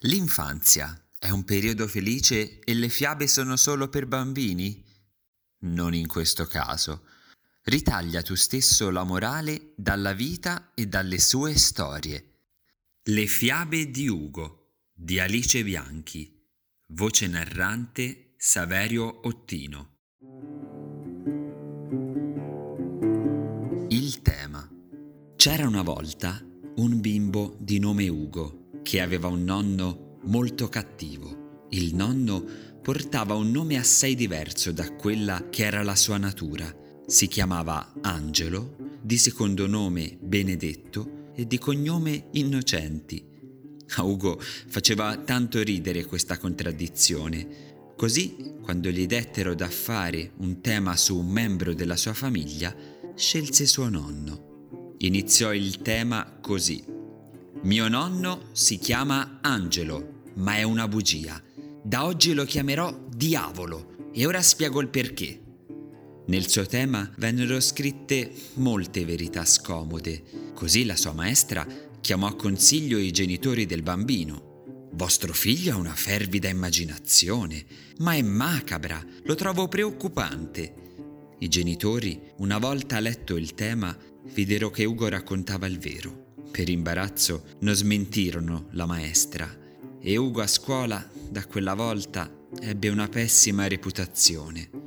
l'infanzia è un periodo felice e le fiabe sono solo per bambini? Non in questo caso. Ritaglia tu stesso la morale dalla vita e dalle sue storie. Le fiabe di Ugo di Alice Bianchi. Voce narrante Saverio Ottino. Il tema. C'era una volta un bimbo di nome Ugo che aveva un nonno molto cattivo. Il nonno portava un nome assai diverso da quella che era la sua natura. Si chiamava Angelo, di secondo nome Benedetto e di cognome Innocenti. A Ugo faceva tanto ridere questa contraddizione. Così, quando gli dettero da fare un tema su un membro della sua famiglia, scelse suo nonno. Iniziò il tema così. Mio nonno si chiama Angelo, ma è una bugia. Da oggi lo chiamerò Diavolo e ora spiego il perché. Nel suo tema vennero scritte molte verità scomode, così la sua maestra chiamò a consiglio i genitori del bambino. Vostro figlio ha una fervida immaginazione, ma è macabra, lo trovo preoccupante. I genitori, una volta letto il tema, videro che Ugo raccontava il vero. Per imbarazzo non smentirono la maestra e Ugo a scuola da quella volta ebbe una pessima reputazione.